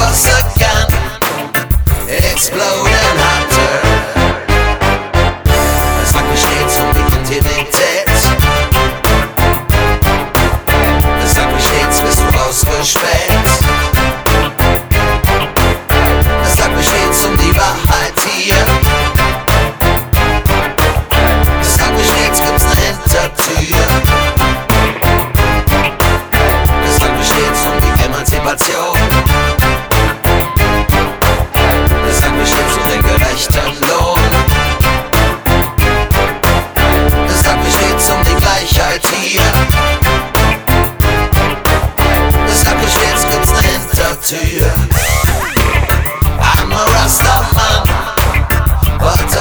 it's a gun I'm a Rasta man, but